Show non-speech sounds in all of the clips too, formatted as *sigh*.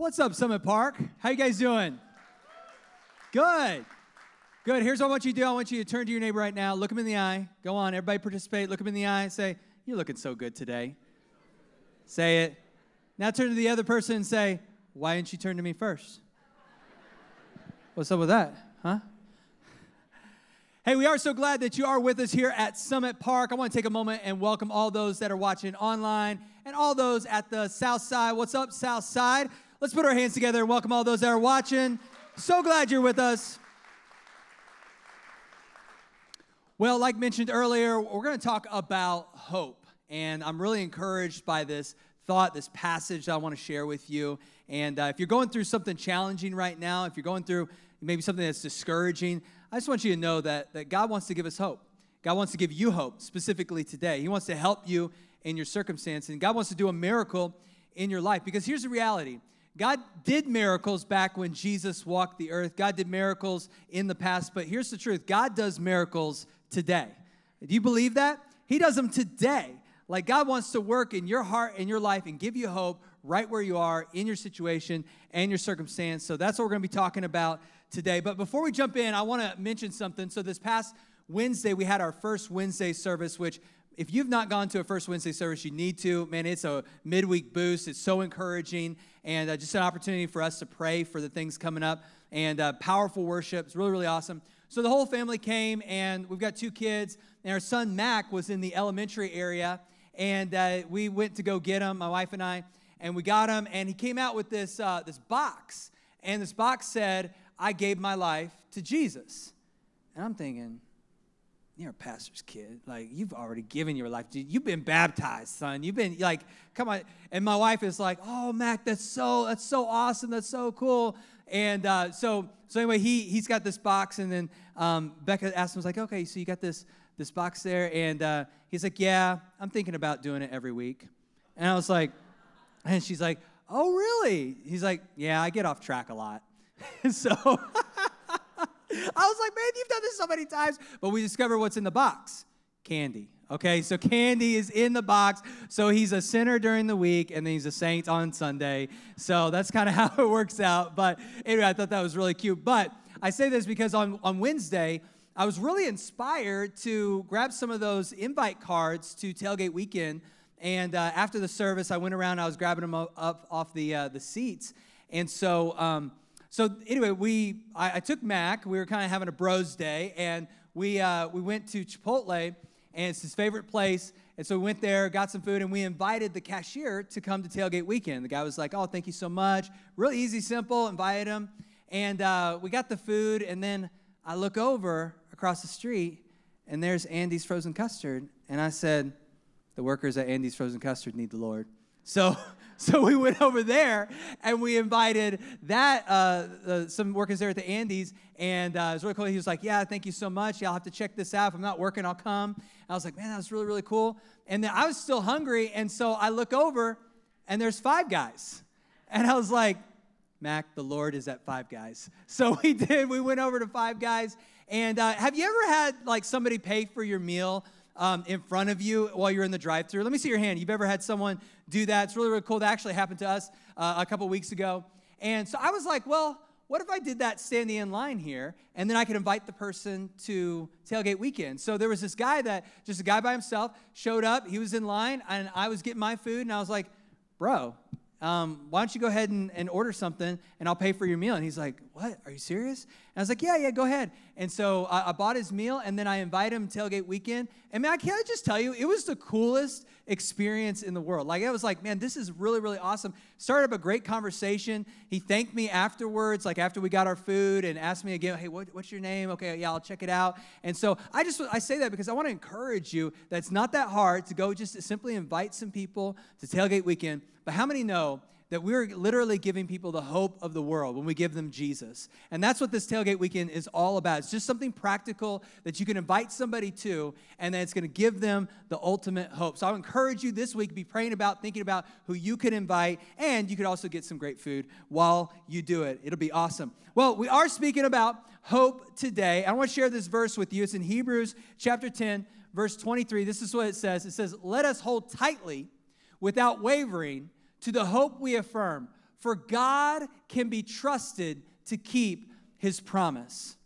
What's up, Summit Park? How you guys doing? Good. Good. Here's what I want you to do. I want you to turn to your neighbor right now, look him in the eye. Go on, everybody participate. Look him in the eye. And say, You're looking so good today. Say it. Now turn to the other person and say, Why didn't you turn to me first? What's up with that? Huh? Hey, we are so glad that you are with us here at Summit Park. I want to take a moment and welcome all those that are watching online and all those at the South Side. What's up, South Side? Let's put our hands together and welcome all those that are watching. So glad you're with us. Well, like mentioned earlier, we're going to talk about hope. And I'm really encouraged by this thought, this passage that I want to share with you. And uh, if you're going through something challenging right now, if you're going through maybe something that's discouraging, I just want you to know that, that God wants to give us hope. God wants to give you hope specifically today. He wants to help you in your circumstance, and God wants to do a miracle in your life. Because here's the reality God did miracles back when Jesus walked the earth. God did miracles in the past, but here's the truth God does miracles today. Do you believe that? He does them today. Like God wants to work in your heart and your life and give you hope right where you are in your situation and your circumstance. So that's what we're going to be talking about today. But before we jump in, I want to mention something. So this past Wednesday, we had our first Wednesday service, which if you've not gone to a first Wednesday service, you need to. Man, it's a midweek boost. It's so encouraging and uh, just an opportunity for us to pray for the things coming up and uh, powerful worship. It's really, really awesome. So the whole family came, and we've got two kids, and our son Mac was in the elementary area, and uh, we went to go get him, my wife and I, and we got him, and he came out with this uh, this box, and this box said, "I gave my life to Jesus," and I'm thinking you're a pastor's kid. Like, you've already given your life. You've been baptized, son. You've been like, come on. And my wife is like, oh, Mac, that's so, that's so awesome. That's so cool. And uh, so, so anyway, he, he's got this box. And then um, Becca asked him, was like, okay, so you got this, this box there. And uh, he's like, yeah, I'm thinking about doing it every week. And I was like, *laughs* and she's like, oh, really? He's like, yeah, I get off track a lot. *laughs* so, *laughs* I was like, man, you've done this so many times. But we discover what's in the box candy. Okay, so candy is in the box. So he's a sinner during the week and then he's a saint on Sunday. So that's kind of *laughs* how it works out. But anyway, I thought that was really cute. But I say this because on, on Wednesday, I was really inspired to grab some of those invite cards to Tailgate Weekend. And uh, after the service, I went around, I was grabbing them up, off the, uh, the seats. And so, um, so anyway, we I, I, took Mac. We were kind of having a bros day, and we uh, we went to Chipotle, and it's his favorite place. And so we went there, got some food, and we invited the cashier to come to tailgate weekend. The guy was like, "Oh, thank you so much. Really easy, simple." Invited him, and uh, we got the food, and then I look over across the street, and there's Andy's frozen custard, and I said, "The workers at Andy's frozen custard need the Lord." So *laughs* So we went over there and we invited that uh, uh, some workers there at the Andy's, and uh, it was really cool. He was like, "Yeah, thank you so much. Yeah, I'll have to check this out. If I'm not working, I'll come." And I was like, "Man, that was really really cool." And then I was still hungry, and so I look over, and there's five guys, and I was like, "Mac, the Lord is at Five Guys." *laughs* So we did. We went over to Five Guys, and uh, have you ever had like somebody pay for your meal? Um, in front of you while you're in the drive through. Let me see your hand. You've ever had someone do that? It's really, really cool. That actually happened to us uh, a couple weeks ago. And so I was like, well, what if I did that standing in line here and then I could invite the person to tailgate weekend? So there was this guy that, just a guy by himself, showed up. He was in line and I was getting my food and I was like, bro, um, why don't you go ahead and, and, order something and I'll pay for your meal? And he's like, what? Are you serious? And I was like, yeah, yeah, go ahead. And so I, I bought his meal and then I invited him to tailgate weekend. And man, I can I just tell you, it was the coolest experience in the world. Like, I was like, man, this is really, really awesome. Started up a great conversation. He thanked me afterwards, like after we got our food and asked me again, hey, what, what's your name? Okay, yeah, I'll check it out. And so I just, I say that because I want to encourage you that it's not that hard to go just simply invite some people to tailgate weekend. But how many know that we're literally giving people the hope of the world when we give them Jesus. And that's what this tailgate weekend is all about. It's just something practical that you can invite somebody to, and then it's going to give them the ultimate hope. So I encourage you this week be praying about, thinking about who you could invite, and you could also get some great food while you do it. It'll be awesome. Well, we are speaking about hope today. I want to share this verse with you. It's in Hebrews chapter 10, verse 23. This is what it says. It says, "Let us hold tightly without wavering." To the hope we affirm. for God can be trusted to keep his promise.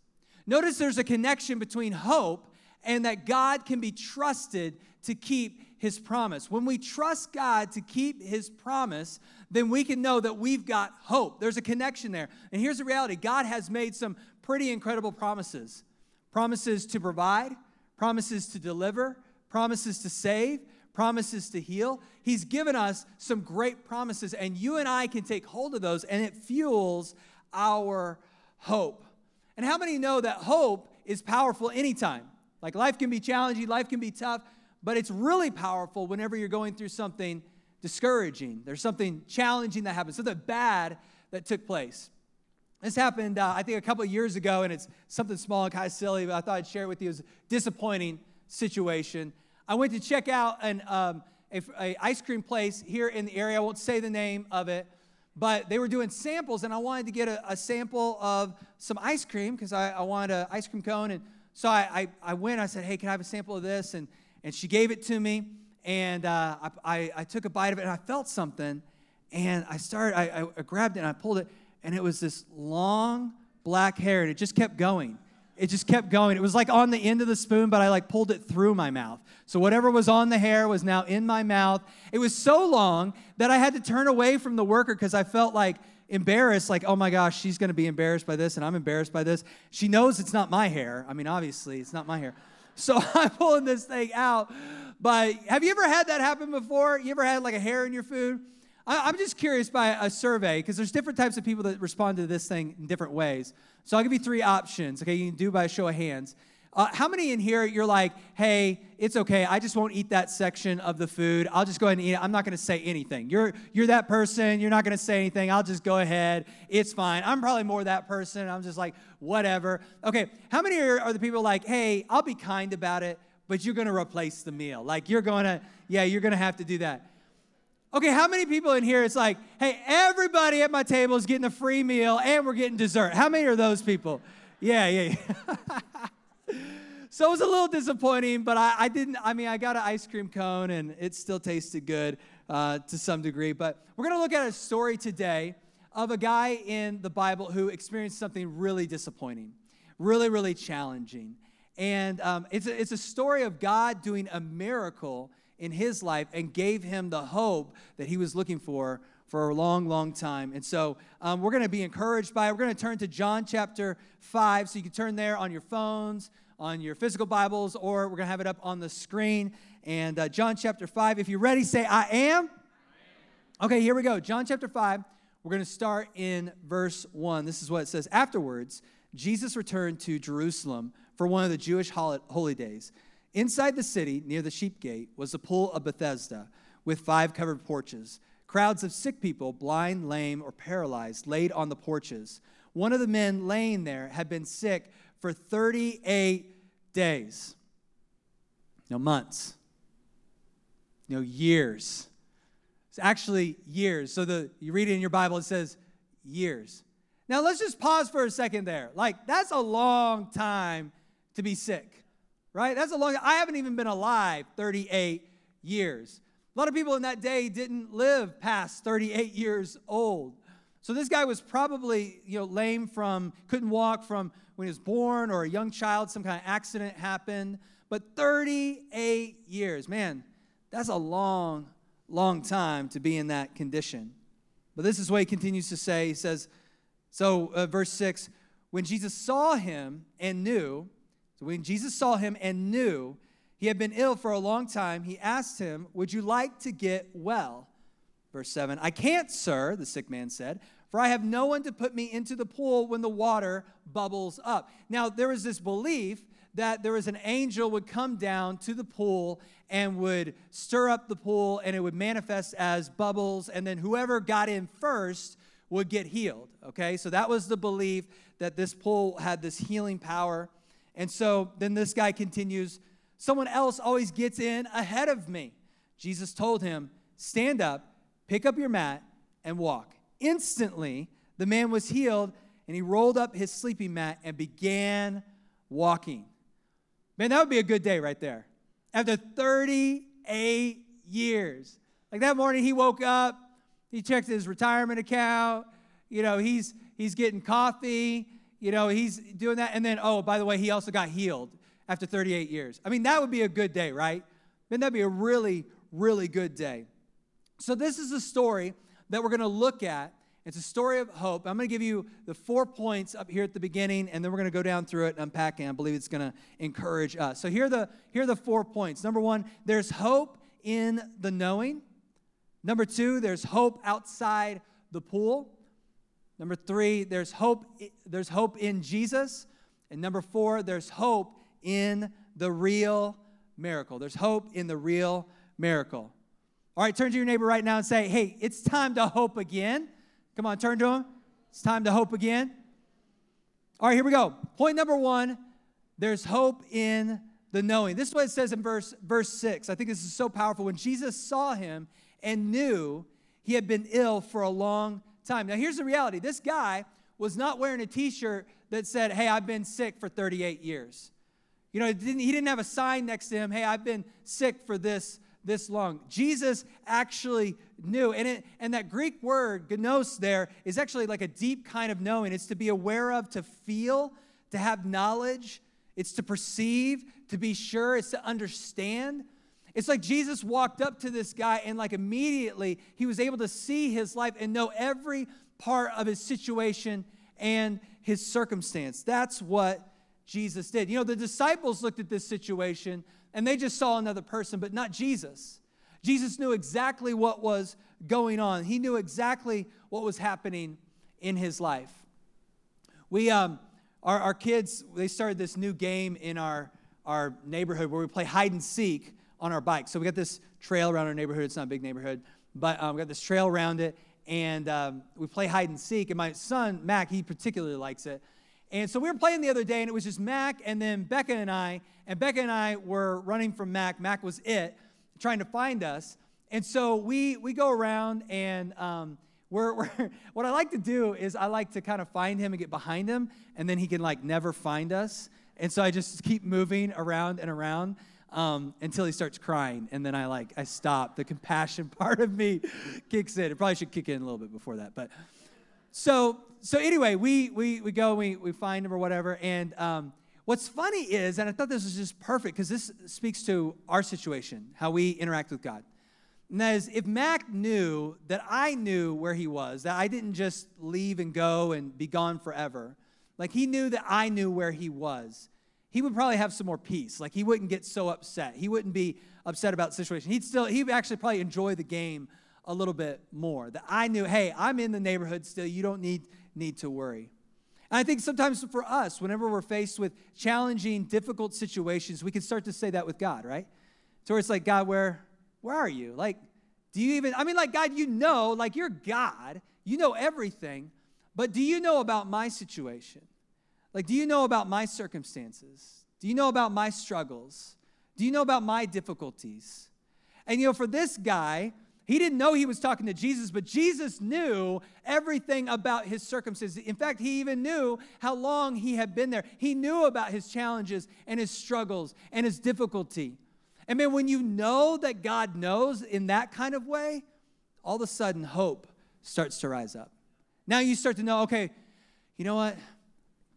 Notice there's a connection between hope and that God can be trusted to keep his promise. When we trust God to keep his promise, then we can know that we've got hope. There's a connection there. And here's the reality God has made some pretty incredible promises promises to provide, promises to deliver, promises to save, promises to heal. He's given us some great promises, and you and I can take hold of those, and it fuels our hope. And how many know that hope is powerful anytime? Like life can be challenging, life can be tough, but it's really powerful whenever you're going through something discouraging. There's something challenging that happens, something bad that took place. This happened, uh, I think, a couple of years ago, and it's something small and kind of silly, but I thought I'd share it with you. It was a disappointing situation. I went to check out an um, a, a ice cream place here in the area. I won't say the name of it, but they were doing samples, and I wanted to get a, a sample of some ice cream because I, I, wanted an ice cream cone. And so I, I, I went. I said, "Hey, can I have a sample of this?" And and she gave it to me, and uh, I, I, I took a bite of it, and I felt something, and I started. I, I grabbed it and I pulled it, and it was this long black hair, and it just kept going it just kept going. It was like on the end of the spoon, but I like pulled it through my mouth. So whatever was on the hair was now in my mouth. It was so long that I had to turn away from the worker because I felt like embarrassed, like, oh my gosh, she's gonna be embarrassed by this, and I'm embarrassed by this. She knows it's not my hair. I mean, obviously, it's not my hair. *laughs* So *laughs* I'm pulling this thing out. But have you ever had that happen before? You ever had like a hair in your food? I'm just curious by a survey, because there's different types of people that respond to this thing in different ways. So I'll give you three options, okay? You can do by a show of hands. Uh, how many in here you're like, hey, it's okay. I just won't eat that section of the food. I'll just go ahead and eat it. I'm not going to say anything. You're you're that person. You're not going to say anything. I'll just go ahead. It's fine. I'm probably more that person. I'm just like whatever. Okay. How many are, are the people like, hey, I'll be kind about it, but you're going to replace the meal. Like you're going to, yeah, you're going to have to do that. Okay, how many people in here it's like, hey, everybody at my table is getting a free meal and we're getting dessert? How many are those people? Yeah, yeah, yeah. *laughs* so it was a little disappointing, but I, I, didn't, I mean, I got an ice cream cone and it still tasted good uh, to some degree. But we're going to look at a story today of a guy in the Bible who experienced something really disappointing, really, really challenging. And um, it's, a, it's a story of God doing a miracle in his life and gave him the hope that he was looking for for a long, long time. And so um, we're going to be encouraged by it. We're going to turn to John chapter 5. So you can turn there on your phones, on your physical Bibles, or we're going to have it up on the screen. And uh, John chapter 5. If you're ready, say, I am. Okay, here we go. John chapter 5. We're going to start in verse 1. This is what it says. Afterwards, Jesus returned to Jerusalem for one of the Jewish holy days. Inside the city, near the sheep gate, was the pool of Bethesda with five covered porches. Crowds of sick people, blind, lame, or paralyzed, laid on the porches. One of the men laying there had been sick for 38 days. No months. No years. It's actually years. So the you read it in your Bible, it says years. Now let's just pause for a second there. Like, that's a long time to be sick right? That's a long I haven't even been alive 38 years. A lot of people in that day didn't live past 38 years old. So this guy was probably, you know, lame from couldn't walk from when he was born or a young child some kind of accident happened, but 38 years. Man, that's a long long time to be in that condition. But this is what he continues to say. He says, so uh, verse 6, when Jesus saw him and knew so when Jesus saw him and knew he had been ill for a long time, he asked him, Would you like to get well? Verse 7 I can't, sir, the sick man said, for I have no one to put me into the pool when the water bubbles up. Now, there was this belief that there was an angel would come down to the pool and would stir up the pool and it would manifest as bubbles and then whoever got in first would get healed okay so that was the belief that this pool had this healing power and so then this guy continues, Someone else always gets in ahead of me. Jesus told him, Stand up, pick up your mat, and walk. Instantly, the man was healed, and he rolled up his sleeping mat and began walking. Man, that would be a good day right there. After 38 years. Like that morning, he woke up, He checked his retirement account. You know, he's he's getting coffee. You know, he's doing that. And then, oh, by the way, he also got healed after 38 years. I mean, that would be a good day, right? Then that'd be a really, really good day. So, this is a story that we're going to look at. It's a story of hope. I'm going to give you the four points up here at the beginning, and then we're going to go down through it and unpack it. I believe it's going to encourage us. So, here are, the, here are the four points. Number one, there's hope in the knowing. Number two, there's hope outside the pool. Number three, there's hope, there's hope in Jesus. And number four, there's hope in the real miracle. There's hope in the real miracle. All right, turn to your neighbor right now and say, hey, it's time to hope again. Come on, turn to him. It's time to hope again. All right, here we go. Point number one there's hope in the knowing. This is what it says in verse, verse 6. I think this is so powerful. When Jesus saw him and knew he had been ill for a long time. Now, here's the reality this guy was not wearing a t shirt that said, Hey, I've been sick for 38 years. You know, didn't, he didn't have a sign next to him, Hey, I've been sick for this this long. Jesus actually knew. And, it, and that Greek word, gnos, there is actually like a deep kind of knowing. It's to be aware of, to feel, to have knowledge, it's to perceive, to be sure, it's to understand. It's like Jesus walked up to this guy and, like, immediately he was able to see his life and know every part of his situation and his circumstance. That's what Jesus did. You know, the disciples looked at this situation and they just saw another person, but not Jesus. Jesus knew exactly what was going on, he knew exactly what was happening in his life. We, um, our, our kids, they started this new game in our, our neighborhood where we play hide and seek on our bike. So we got this trail around our neighborhood. It's not a big neighborhood, but um, we got this trail around it, and um, we play hide and seek. And my son, Mac, he particularly likes it. And so we were playing the other day, and it was just Mac and then Becca and I. And Becca and I were running from Mac. Mac was it, trying to find us. And so we we go around, and um, we're, we're *laughs* what I like to do is I like to kind of find him and get behind him, and then he can like never find us. And so I just keep moving around and around um, until he starts crying, and then I like I stop. The compassion *laughs* part of me kicks in. It probably should kick in a little bit before that, but so so anyway, we we we go, we we find him or whatever, and um, what's funny is, and I thought this was just perfect because this speaks to our situation, how we interact with God. And that is, if Mac knew that I knew where he was, that I didn't just leave and go and be gone forever, like he knew that I knew where he was, he would probably have some more peace. Like he wouldn't get so upset. He wouldn't be upset about the situation. He'd still, he'd actually probably enjoy the game a little bit more. That I knew, hey, I'm in the neighborhood still. You don't need need to worry. And I think sometimes for us, whenever we're faced with challenging, difficult situations, we can start to say that with God, right? So it's like, God, where, where are you? Like, do you even, I mean, like, God, you know, like, you're God, you know everything, but do you know about my situation? Like, do you know about my circumstances? Do you know about my struggles? Do you know about my difficulties? And, you know, for this guy, he didn't know he was talking to Jesus, but Jesus knew everything about his circumstances. In fact, he even knew how long he had been there. He knew about his challenges and his struggles and his difficulty. And man, when you know that God knows in that kind of way, all of a sudden hope starts to rise up. Now you start to know, okay, you know what?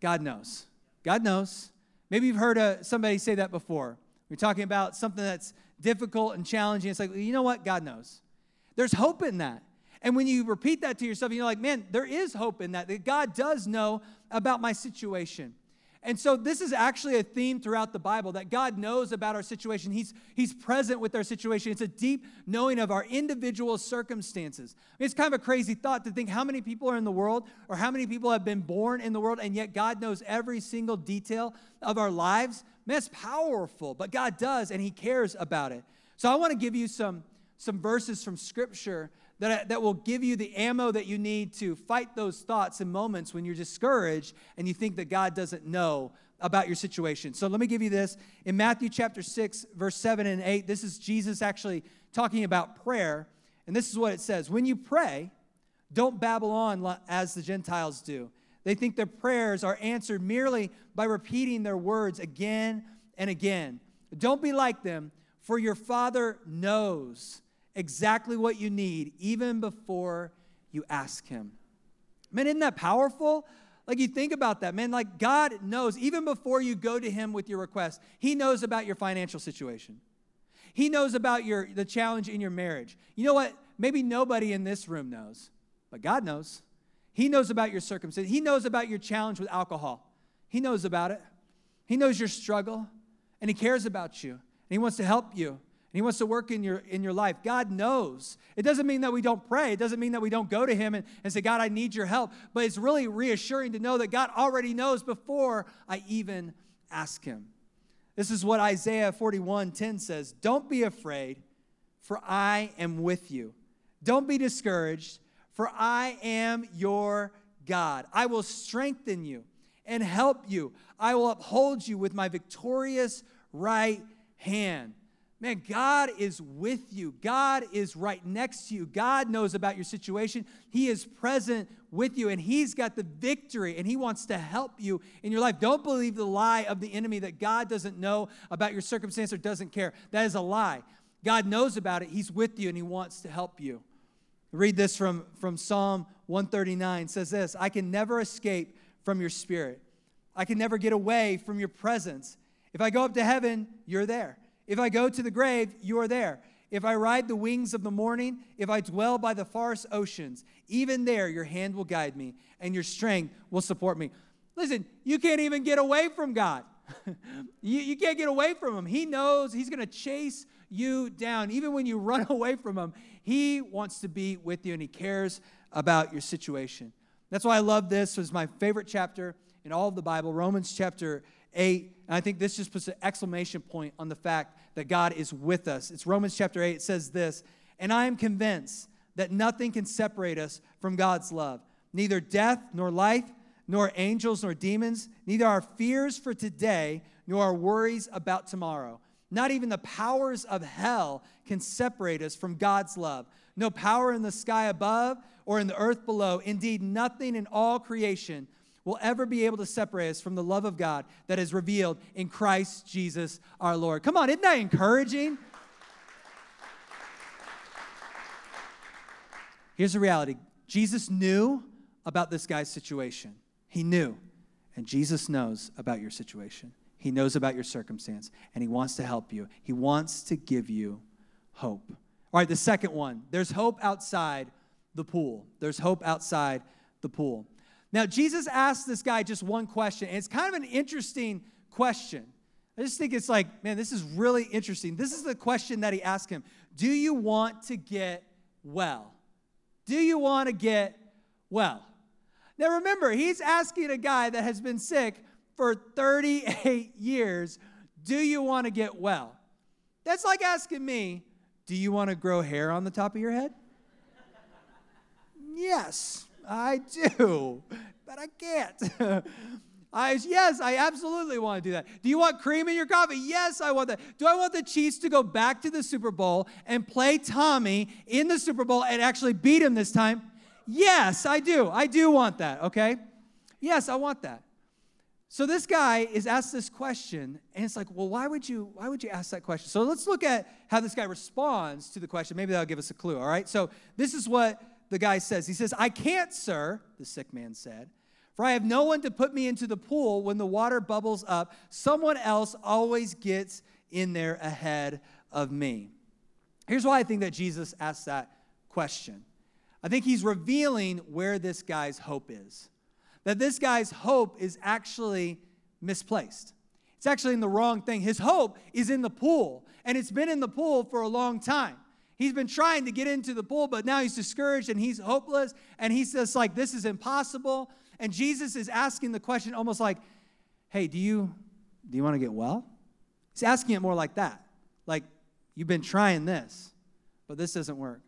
God knows. God knows. Maybe you've heard uh, somebody say that before. We're talking about something that's difficult and challenging. It's like, you know what? God knows. There's hope in that. And when you repeat that to yourself, you're like, man, there is hope in that, that God does know about my situation. And so this is actually a theme throughout the Bible that God knows about our situation. He's, he's present with our situation. It's a deep knowing of our individual circumstances. It's kind of a crazy thought to think how many people are in the world or how many people have been born in the world, and yet God knows every single detail of our lives. Man, it's powerful, but God does, and He cares about it. So I want to give you some some verses from Scripture that, that will give you the ammo that you need to fight those thoughts and moments when you're discouraged and you think that God doesn't know about your situation. So let me give you this. In Matthew chapter 6, verse 7 and 8, this is Jesus actually talking about prayer. And this is what it says When you pray, don't babble on as the Gentiles do. They think their prayers are answered merely by repeating their words again and again. Don't be like them, for your Father knows exactly what you need even before you ask Him. Man, isn't that powerful? Like you think about that, man. Like God knows, even before you go to Him with your request, He knows about your financial situation. He knows about your the challenge in your marriage. You know what? Maybe nobody in this room knows, but God knows. He knows about your circumstance. He knows about your challenge with alcohol. He knows about it. He knows your struggle, and He cares about you, and He wants to help you. He wants to work in your in your life. God knows. It doesn't mean that we don't pray. It doesn't mean that we don't go to him and, and say, God, I need your help. But it's really reassuring to know that God already knows before I even ask him. This is what Isaiah 41 10 says. Don't be afraid, for I am with you. Don't be discouraged, for I am your God. I will strengthen you and help you. I will uphold you with my victorious right hand. Man, God is with you. God is right next to you. God knows about your situation. He is present with you, and He's got the victory, and He wants to help you in your life. Don't believe the lie of the enemy that God doesn't know about your circumstance or doesn't care. That is a lie. God knows about it. He's with you, and He wants to help you. Read this from, from Psalm 139. It says this I can never escape from your spirit, I can never get away from your presence. If I go up to heaven, you're there. If I go to the grave, you are there. If I ride the wings of the morning, if I dwell by the farthest oceans, even there your hand will guide me and your strength will support me. Listen, you can't even get away from God. *laughs* you, you can't get away from Him. He knows He's going to chase you down. Even when you run *laughs* away from Him, He wants to be with you and He cares about your situation. That's why I love this. It was my favorite chapter in all of the Bible, Romans chapter 8. And I think this just puts an exclamation point on the fact that God is with us. It's Romans chapter 8. It says this And I am convinced that nothing can separate us from God's love, neither death nor life, nor angels nor demons, neither our fears for today nor our worries about tomorrow. Not even the powers of hell can separate us from God's love. No power in the sky above or in the earth below. Indeed, nothing in all creation will ever be able to separate us from the love of God that is revealed in Christ Jesus our Lord. Come on, isn't that encouraging? Here's the reality Jesus knew about this guy's situation. He knew. And Jesus knows about your situation. He knows about your circumstance, and He wants to help you. He wants to give you hope. All right, the second one there's hope outside the pool. There's hope outside the pool. Now, Jesus asked this guy just one question, and it's kind of an interesting question. I just think it's like, man, this is really interesting. This is the question that he asked him Do you want to get well? Do you want to get well? Now, remember, he's asking a guy that has been sick for 38 years, Do you want to get well? That's like asking me, Do you want to grow hair on the top of your head? *laughs* yes. I do, but I can't. *laughs* I, yes, I absolutely want to do that. Do you want cream in your coffee? Yes, I want that. Do I want the Chiefs to go back to the Super Bowl and play Tommy in the Super Bowl and actually beat him this time? Yes, I do. I do want that, okay? Yes, I want that. So this guy is asked this question, and it's like, well, why would you why would you ask that question? So let's look at how this guy responds to the question. Maybe that'll give us a clue, all right? So this is what the guy says. He says, I can't, sir, the sick man said, for I have no one to put me into the pool when the water bubbles up. Someone else always gets in there ahead of me. Here's why I think that Jesus asked that question. I think he's revealing where this guy's hope is. That this guy's hope is actually misplaced. It's actually in the wrong thing. His hope is in the pool, and it's been in the pool for a long time. He's been trying to get into the pool, but now he's discouraged and he's hopeless. And he says, like, this is impossible. And Jesus is asking the question almost like, hey, do you do you want to get well? He's asking it more like that. Like, you've been trying this, but this doesn't work.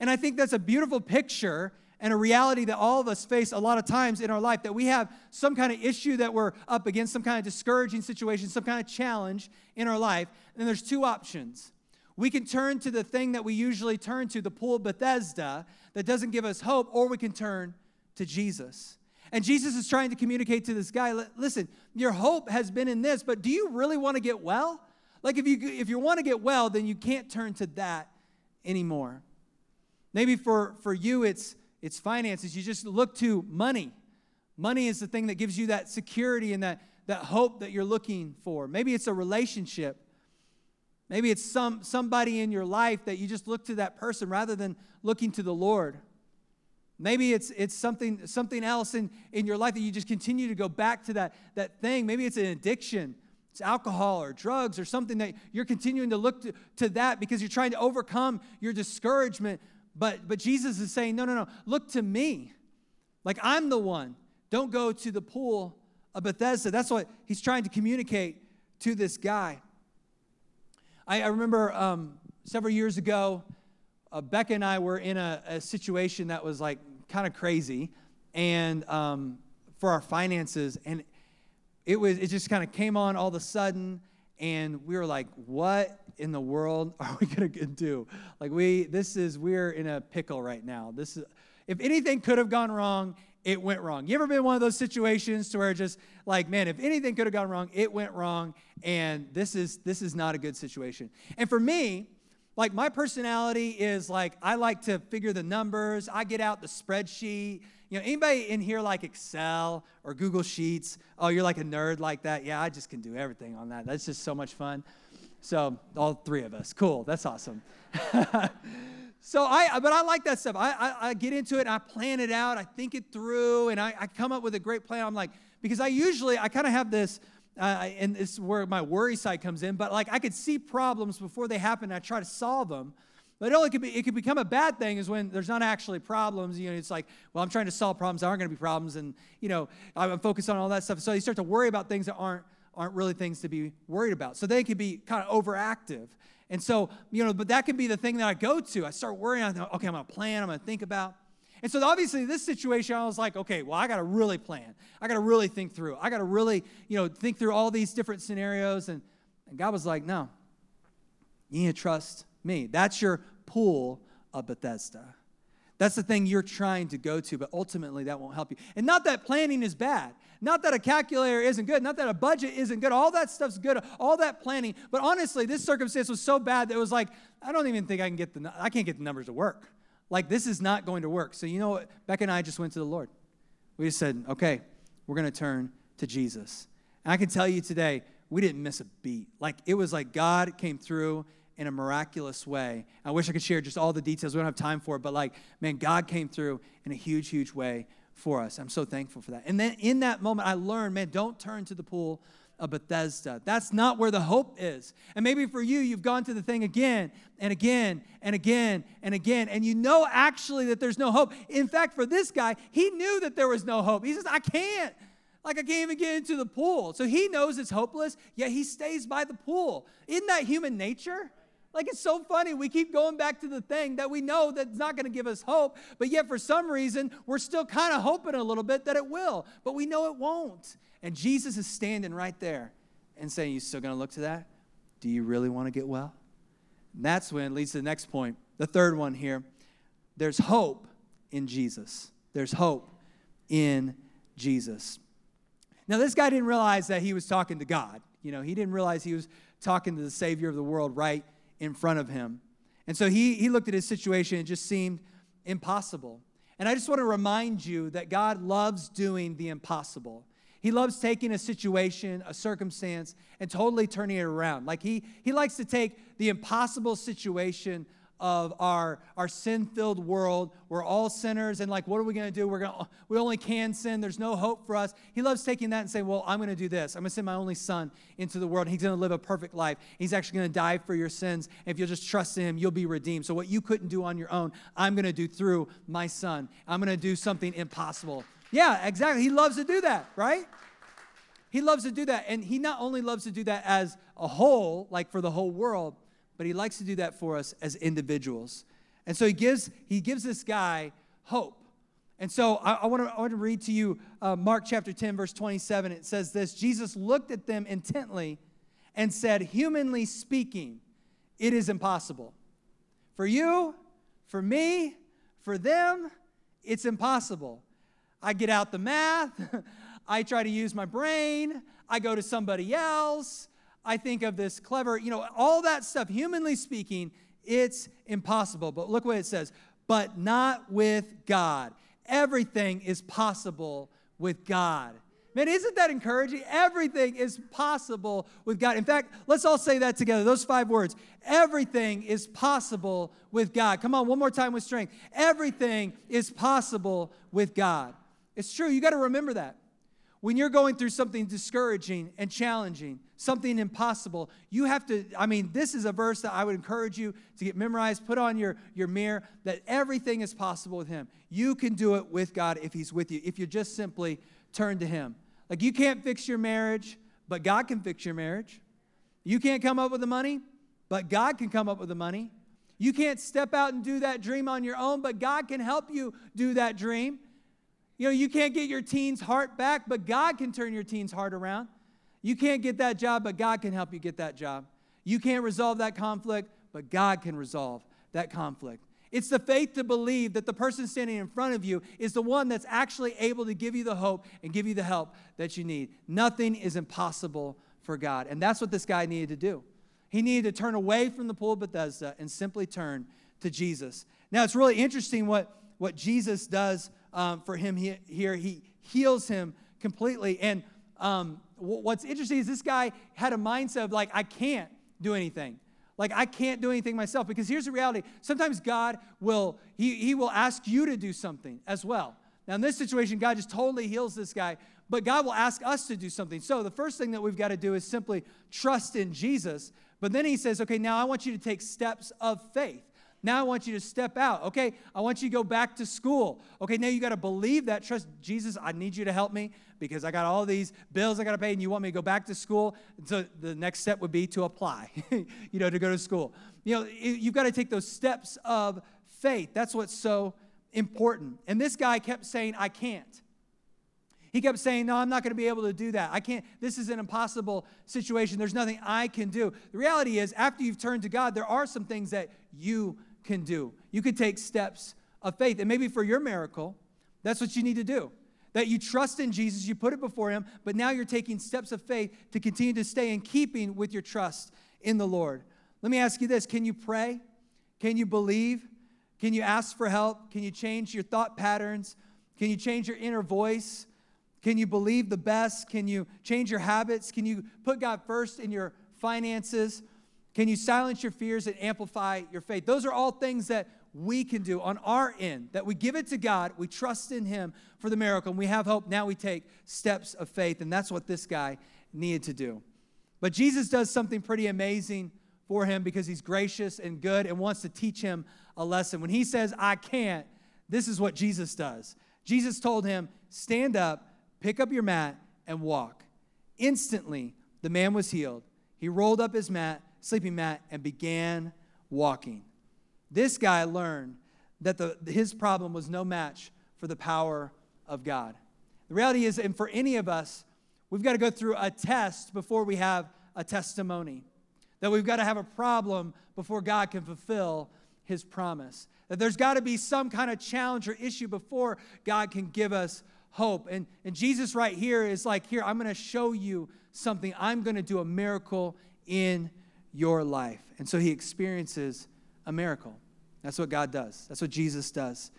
And I think that's a beautiful picture and a reality that all of us face a lot of times in our life that we have some kind of issue that we're up against, some kind of discouraging situation, some kind of challenge in our life. And there's two options. We can turn to the thing that we usually turn to, the pool of Bethesda, that doesn't give us hope, or we can turn to Jesus. And Jesus is trying to communicate to this guy listen, your hope has been in this, but do you really want to get well? Like, if you, if you want to get well, then you can't turn to that anymore. Maybe for, for you, it's, it's finances. You just look to money. Money is the thing that gives you that security and that, that hope that you're looking for. Maybe it's a relationship. Maybe it's some, somebody in your life that you just look to that person rather than looking to the Lord. Maybe it's, it's something, something else in, in your life that you just continue to go back to that, that thing. Maybe it's an addiction. It's alcohol or drugs or something that you're continuing to look to, to that because you're trying to overcome your discouragement. But, but Jesus is saying, no, no, no, look to me. Like I'm the one. Don't go to the pool of Bethesda. That's what he's trying to communicate to this guy. I, I remember um, several years ago, uh, Becca and I were in a, a situation that was like kind of crazy, and um, for our finances, and it was it just kind of came on all of a sudden, and we were like, "What in the world *laughs* are we gonna do?" Like we, this is we're in a pickle right now. This is if anything could have gone wrong, it went wrong. You ever been in one of those situations to where just like, man, if anything could have gone wrong, it went wrong, and this is this is not a good situation. And for me, like my personality is like I like to figure the numbers. I get out the spreadsheet. You know, anybody in here like Excel or Google Sheets? Oh, you're like a nerd like that? Yeah, I just can do everything on that. That's just so much fun. So all three of us, cool. That's awesome. *laughs* So I, but I like that stuff. I, I, I, get into it I plan it out. I think it through and I, I come up with a great plan. I'm like, because I usually, I kind of have this, uh, and this is where my worry side comes in, but like I could see problems before they happen and I try to solve them. But it, could be, it could become a bad thing is when there's not actually problems. You know, it's like, well, I'm trying to solve problems that aren't going to be problems, and you know, I'm focused on all that stuff. So you start to worry about things that aren't aren't really things to be worried about. So they can be kind of overactive. And so, you know, but that could be the thing that I go to. I start worrying. I think, okay, I'm to plan. I'm to think about. And so obviously this situation, I was like, okay, well, I got to really plan. I got to really think through. I got to really, you know, think through all these different scenarios. And, and God was like, no, you need to trust me. That's your pool of Bethesda. That's the thing you're trying to go to, but ultimately that won't help you. And not that planning is bad. Not that a calculator isn't good, not that a budget isn't good. All that stuff's good, all that planning. But honestly, this circumstance was so bad that it was like, I don't even think I can get the I can't get the numbers to work. Like this is not going to work. So you know what? Becca and I just went to the Lord. We just said, okay, we're to turn to Jesus. And I can tell you today, we didn't miss a beat. Like it was like God came through in a miraculous way. I wish I could share just all the details. We don't have time for it, but like, man, God came through in a huge, huge way for us. I'm so thankful for that. And then in that moment, I learned, man, don't turn to the pool of Bethesda. That's not where the hope is. And maybe for you, you've gone to the thing again and again and again and again, and you know actually that there's no hope. In fact, for this guy, he knew that there was no hope. He says, I can't. Like, I can't even get into the pool. So he knows it's hopeless, yet he stays by the pool. Isn't that human nature? Like it's so funny. We keep going back to the thing that we know that's not going to give us hope, but yet for some reason we're still kind of hoping a little bit that it will, but we know it won't. And Jesus is standing right there and saying, You still going to look to that? Do you really want to get well? And that's when it leads to the next point. The third one here there's hope in Jesus. There's hope in Jesus. Now, this guy didn't realize that he was talking to God. You know, he didn't realize he was talking to the Savior of the world right in front of him. And so he, he looked at his situation it just seemed impossible. And I just want to remind you that God loves doing the impossible. He loves taking a situation, a circumstance, and totally turning it around. Like he, he likes to take the impossible situation of our, our sin-filled world. We're all sinners, and like, what are we going to do? We're going we only can sin. There's no hope for us. He loves taking that and saying, well, I'm going to do this. I'm going to send my only son into the world. He's going to live a perfect life. He's actually going to die for your sins. And if you'll just trust him, you'll be redeemed. So what you couldn't do on your own, I'm going to do through my son. I'm going to do something impossible. Yeah, exactly. He loves to do that, right? He loves to do that. And he not only loves to do that as a whole, like for the whole world, but he likes to do that for us as individuals. And so he gives, he gives this guy hope. And so I, I, want, to, read to you uh, Mark chapter 10, verse 27. It says this Jesus looked at them intently and said, Humanly speaking, it is impossible. For you, for me, for them, it's impossible. I get out the math, *laughs* I try to use my brain, I go to somebody else, I think of this clever, you know, all that stuff, humanly speaking, it's impossible. But look what it says but not with God. Everything is possible with God. Man, isn't that encouraging? Everything is possible with God. In fact, let's all say that together. Those five words. Everything is possible with God. Come on, one more time with strength. Everything is possible with God. It's true. You got to remember that. When you're going through something discouraging and challenging, something impossible, you have to. I mean, this is a verse that I would encourage you to get memorized, put on your, your mirror, that everything is possible with Him. You can do it with God if He's with you, if you just simply turn to Him. Like, you can't fix your marriage, but God can fix your marriage. You can't come up with the money, but God can come up with the money. You can't step out and do that dream on your own, but God can help you do that dream. You know, you can't get your teen's heart back, but God can turn your teen's heart around. You can't get that job, but God can help you get that job. You can't resolve that conflict, but God can resolve that conflict. It's the faith to believe that the person standing in front of you is the one that's actually able to give you the hope and give you the help that you need. Nothing is impossible for God. And that's what this guy needed to do. He needed to turn away from the pool of Bethesda and simply turn to Jesus. Now, it's really interesting what, what Jesus does um, for him he, here. He heals him completely. And um, what's interesting is this guy had a mindset of, like, I can't do anything. Like, I can't do anything myself because here's the reality. Sometimes God will, he, he will ask you to do something as well. Now, in this situation, God just totally heals this guy, but God will ask us to do something. So, the first thing that we've got to do is simply trust in Jesus. But then he says, okay, now I want you to take steps of faith. Now I want you to step out. Okay, I want you to go back to school. Okay, now you got to believe that. Trust Jesus, I need you to help me because I got all these bills I got to pay and you want me to go back to school. So the next step would be to apply, *laughs* you know, to go to school. You know, you've got to take those steps of faith. That's what's so important. And this guy kept saying, I can't. He kept saying, No, I'm not going to be able to do that. I can't. This is an impossible situation. There's nothing I can do. The reality is, after you've turned to God, there are some things that you can do. You can take steps of faith. And maybe for your miracle, that's what you need to do. That you trust in Jesus, you put it before Him, but now you're taking steps of faith to continue to stay in keeping with your trust in the Lord. Let me ask you this Can you pray? Can you believe? Can you ask for help? Can you change your thought patterns? Can you change your inner voice? Can you believe the best? Can you change your habits? Can you put God first in your finances? Can you silence your fears and amplify your faith? Those are all things that we can do on our end, that we give it to God, we trust in Him for the miracle, and we have hope. Now we take steps of faith, and that's what this guy needed to do. But Jesus does something pretty amazing for him because he's gracious and good and wants to teach him a lesson. When he says, I can't, this is what Jesus does. Jesus told him, Stand up, pick up your mat, and walk. Instantly, the man was healed. He rolled up his mat sleeping mat and began walking. This guy learned that the, his problem was no match for the power of God. The reality is, and for any of us, we've got to go through a test before we have a testimony. That we've got to have a problem before God can fulfill his promise. That there's got to be some kind of challenge or issue before God can give us hope. And, and Jesus, right here, is like, Here, I'm going to show you something. I'm going to do a miracle in your life. And so he experiences a miracle. That's what God does, that's what Jesus does.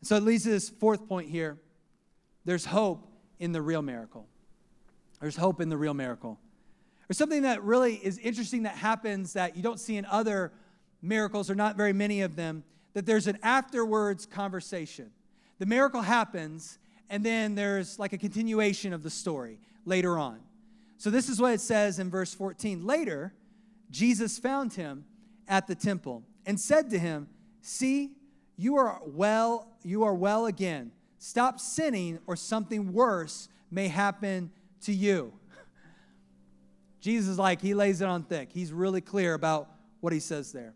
And so it leads to this fourth point here there's hope in the real miracle. There's hope in the real miracle. There's something that really is interesting that happens that you don't see in other miracles, or not very many of them, that there's an afterwards conversation. The miracle happens, and then there's like a continuation of the story later on. So this is what it says in verse 14. Later, Jesus found him at the temple and said to him, See, you are well, you are well again. Stop sinning, or something worse may happen to you. *laughs* Jesus like, he lays it on thick. He's really clear about what he says there.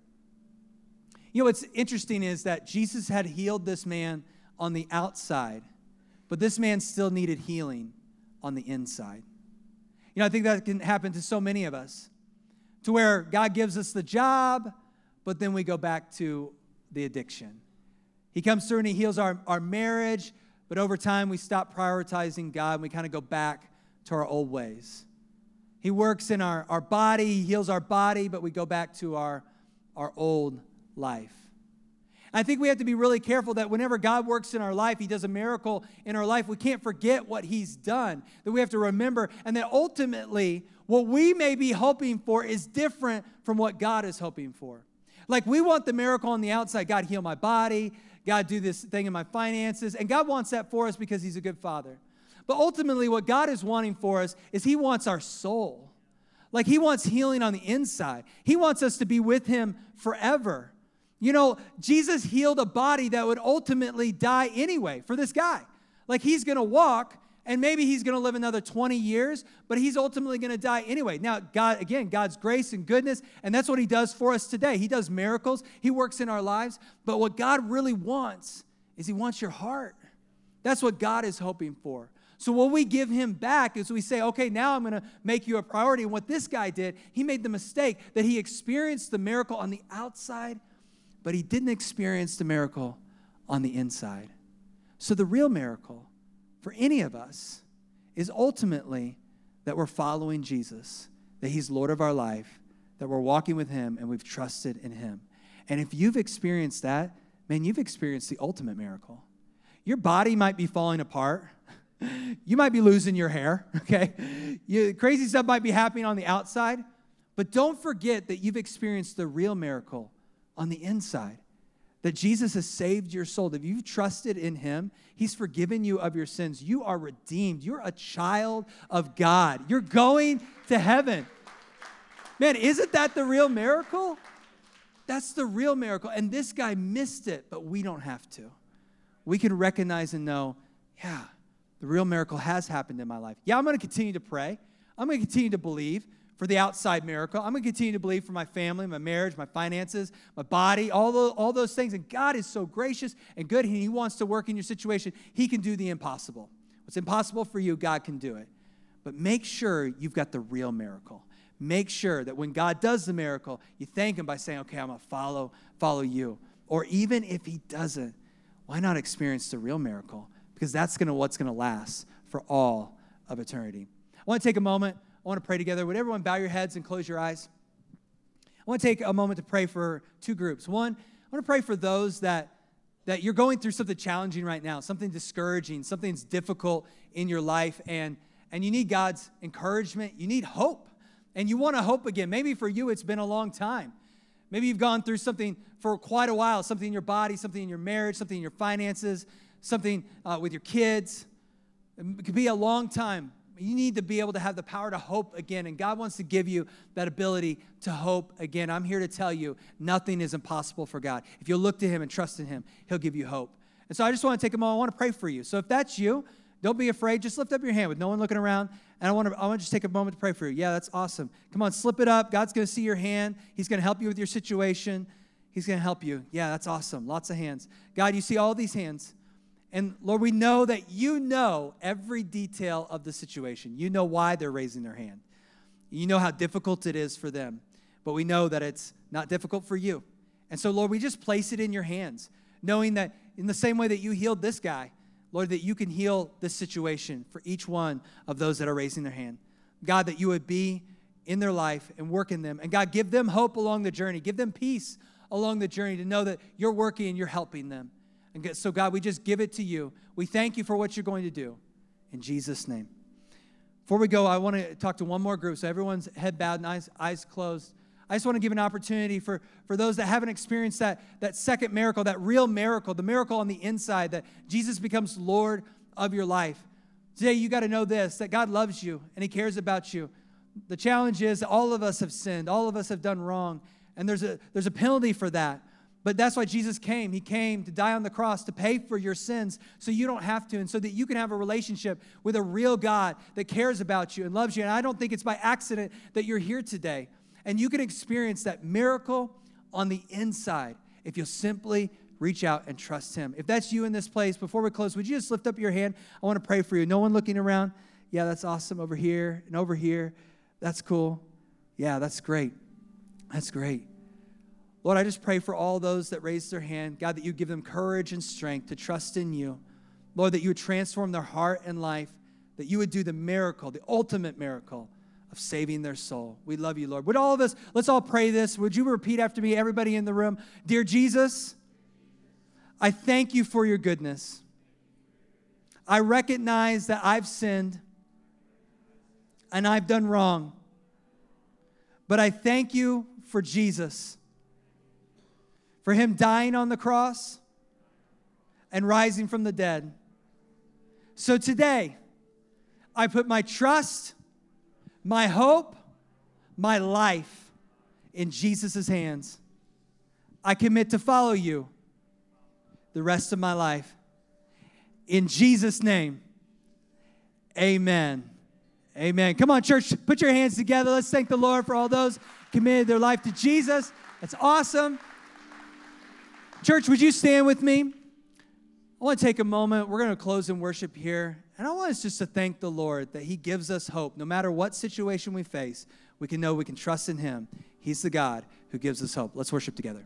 You know, what's interesting is that Jesus had healed this man on the outside, but this man still needed healing on the inside. You know, I think that can happen to so many of us to where God gives us the job, but then we go back to the addiction. He comes through and He heals our, our marriage, but over time we stop prioritizing God and we kind of go back to our old ways. He works in our, our body, He heals our body, but we go back to our, our old life. I think we have to be really careful that whenever God works in our life, He does a miracle in our life, we can't forget what He's done. That we have to remember, and that ultimately, what we may be hoping for is different from what God is hoping for. Like we want the miracle on the outside God, heal my body, God, do this thing in my finances. And God wants that for us because He's a good Father. But ultimately, what God is wanting for us is He wants our soul. Like He wants healing on the inside, He wants us to be with Him forever. You know, Jesus healed a body that would ultimately die anyway for this guy. Like He's gonna walk, and maybe he's going to live another 20 years, but he's ultimately going to die anyway. Now, God, again, God's grace and goodness, and that's what he does for us today. He does miracles, he works in our lives, but what God really wants is he wants your heart. That's what God is hoping for. So, what we give him back is we say, okay, now I'm going to make you a priority. And what this guy did, he made the mistake that he experienced the miracle on the outside, but he didn't experience the miracle on the inside. So, the real miracle for any of us is ultimately that we're following Jesus, that He's Lord of our life, that we're walking with Him and we've trusted in Him. And if you've experienced that, man, you've experienced the ultimate miracle. Your body might be falling apart. *laughs* You might be losing your hair, *laughs* okay? You, crazy stuff might be happening on the outside, but don't forget that you've experienced the real miracle on the inside that Jesus has saved your soul. If you've trusted in him, he's forgiven you of your sins. You are redeemed. You're a child of God. You're going to heaven. Man, isn't that the real miracle? That's the real miracle. And this guy missed it, but we don't have to. We can recognize and know, yeah, the real miracle has happened in my life. Yeah, I'm going to continue to pray. I'm going to continue to believe for the outside miracle. I'm going to continue to believe for my family, my marriage, my finances, my body, all, the, all those things. And God is so gracious and good. He wants to work in your situation. He can do the impossible. What's impossible for you, God can do it. But make sure you've got the real miracle. Make sure that when God does the miracle, you thank Him by saying, okay, I'm going to follow, follow you. Or even if He doesn't, why not experience the real miracle? Because that's gonna, what's going to last for all of eternity. I want to take a moment. I want to pray together. Would everyone bow your heads and close your eyes? I want to take a moment to pray for two groups. One, I want to pray for those that that you're going through something challenging right now, something discouraging, something's difficult in your life and and you need God's encouragement. You need hope. And you want to hope again. Maybe for you it's been a long time. Maybe you've gone through something for quite a while, something in your body, something in your marriage, something in your finances, something uh, with your kids. It could be a long time you need to be able to have the power to hope again. And God wants to give you that ability to hope again. I'm here to tell you nothing is impossible for God. If you look to Him and trust in Him, He'll give you hope. And so I just want to take a moment. I want to pray for you. So if that's you, don't be afraid. Just lift up your hand with no one looking around. And I want to, I want to just take a moment to pray for you. Yeah, that's awesome. Come on, slip it up. God's going to see your hand. He's going to help you with your situation. He's going to help you. Yeah, that's awesome. Lots of hands. God, you see all these hands. And Lord, we know that you know every detail of the situation. You know why they're raising their hand. You know how difficult it is for them. But we know that it's not difficult for you. And so, Lord, we just place it in your hands, knowing that in the same way that you healed this guy, Lord, that you can heal this situation for each one of those that are raising their hand. God, that you would be in their life and work in them. And God, give them hope along the journey. Give them peace along the journey to know that you're working and you're helping them. And so, God, we just give it to you. We thank you for what you're going to do. In Jesus' name. Before we go, I want to talk to one more group. So, everyone's head bowed and eyes, eyes closed. I just want to give an opportunity for, for those that haven't experienced that, that second miracle, that real miracle, the miracle on the inside, that Jesus becomes Lord of your life. Today, you got to know this that God loves you and He cares about you. The challenge is all of us have sinned, all of us have done wrong, and there's a, there's a penalty for that. But that's why Jesus came. He came to die on the cross to pay for your sins so you don't have to, and so that you can have a relationship with a real God that cares about you and loves you. And I don't think it's by accident that you're here today. And you can experience that miracle on the inside if you'll simply reach out and trust Him. If that's you in this place, before we close, would you just lift up your hand? I want to pray for you. No one looking around. Yeah, that's awesome. Over here and over here. That's cool. Yeah, that's great. That's great. Lord, I just pray for all those that raised their hand. God, that you give them courage and strength to trust in you. Lord, that you would transform their heart and life, that you would do the miracle, the ultimate miracle of saving their soul. We love you, Lord. Would all of us, let's all pray this. Would you repeat after me, everybody in the room? Dear Jesus, I thank you for your goodness. I recognize that I've sinned and I've done wrong. But I thank you for Jesus, for him dying on the cross and rising from the dead. So today, I put my trust, my hope, my life in Jesus' hands. I commit to follow you the rest of my life. In Jesus' name, amen. Amen. Come on, church, put your hands together. Let's thank the Lord for all those committed their life to Jesus. That's awesome. Church, would you stand with me? I want to take a moment. We're going to close in worship here. And I want us just to thank the Lord that He gives us hope. No matter what situation we face, we can know we can trust in Him. He's the God who gives us hope. Let's worship together.